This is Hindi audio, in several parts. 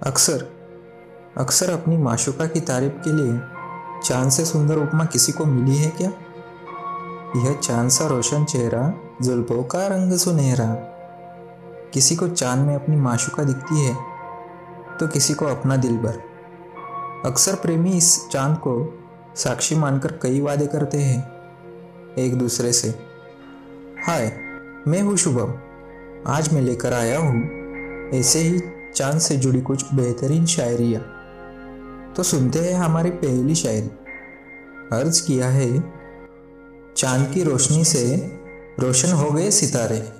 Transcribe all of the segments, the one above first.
अक्सर अक्सर अपनी माशुका की तारीफ़ के लिए चाँद से सुंदर उपमा किसी को मिली है क्या? यह चाँद सा रोशन चेहरा, जुल्फों का रंग सुनहरा। किसी को चाँद में अपनी माशुका दिखती है तो किसी को अपना दिल भर। अक्सर प्रेमी इस चाँद को साक्षी मानकर कई वादे करते हैं, एक दूसरे से। हाय, मैं हूँ शुभम, आज मैं लेकर आया हूँ, ऐसे ही चाँद से जुड़ी कुछ बेहतरीन शायरिया। तो सुनते हैं हमारी पहली शायरी। अर्ज़ किया है, चाँद की रोशनी से रोशन हो गए सितारे।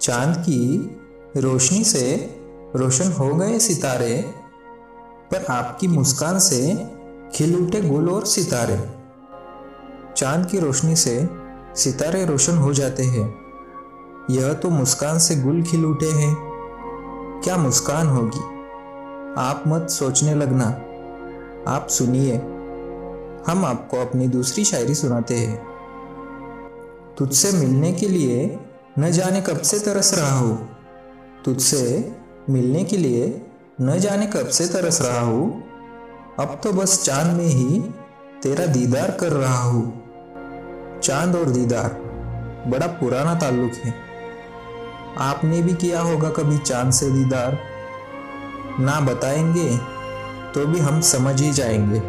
चाँद की रोशनी से रोशन हो गए सितारे, पर आपकी मुस्कान से खिल उठे गुल और सितारे। चाँद की रोशनी से सितारे रोशन हो जाते हैं। यह तो मुस्कान से गुल खिल उठे हैं। क्या मुस्कान होगी? आप मत सोचने लगना। आप सुनिए। हम आपको अपनी दूसरी शायरी सुनाते हैं। तुझसे मिलने के लिए न जाने कब से तरस रहा हो। तुझसे मिलने के लिए न जाने कब से तरस रहा हो। अब तो बस चाँद में ही तेरा दीदार कर रहा हूँ। चाँद और दीदार, बड़ा पुराना ताल्लुक है। आपने भी किया होगा कभी चाँद से दीदार। ना बताएँगे तो भी हम समझ ही जाएँगे।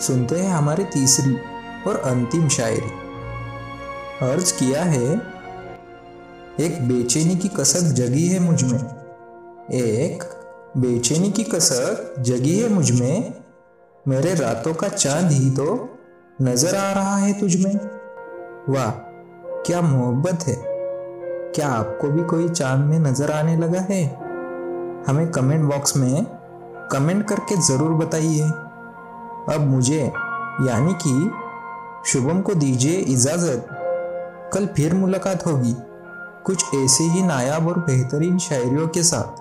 सुनते हैं हमारी तीसरी और अंतिम शायरी। अर्ज़ किया है, एक बेचैनी की कसक जगी है मुझमें। एक, बेचैनी की कसक जगी है मुझमें। मेरे रातों का चाँद ही तो नज़र आ रहा है तुझ में। वाह, क्या मोहब्बत है। क्या आपको भी कोई चाँद में नज़र आने लगा है? हमें कमेंट बॉक्स में कमेंट करके ज़रूर बताइए। अब मुझे, यानी कि शुभम को दीजिए इजाज़त। कल फिर मुलाकात होगी। कुछ ऐसे ही नायाब और बेहतरीन शायरियों के साथ।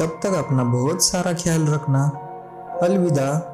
तब तक अपना बहुत सारा ख्याल रखना। अलविदा।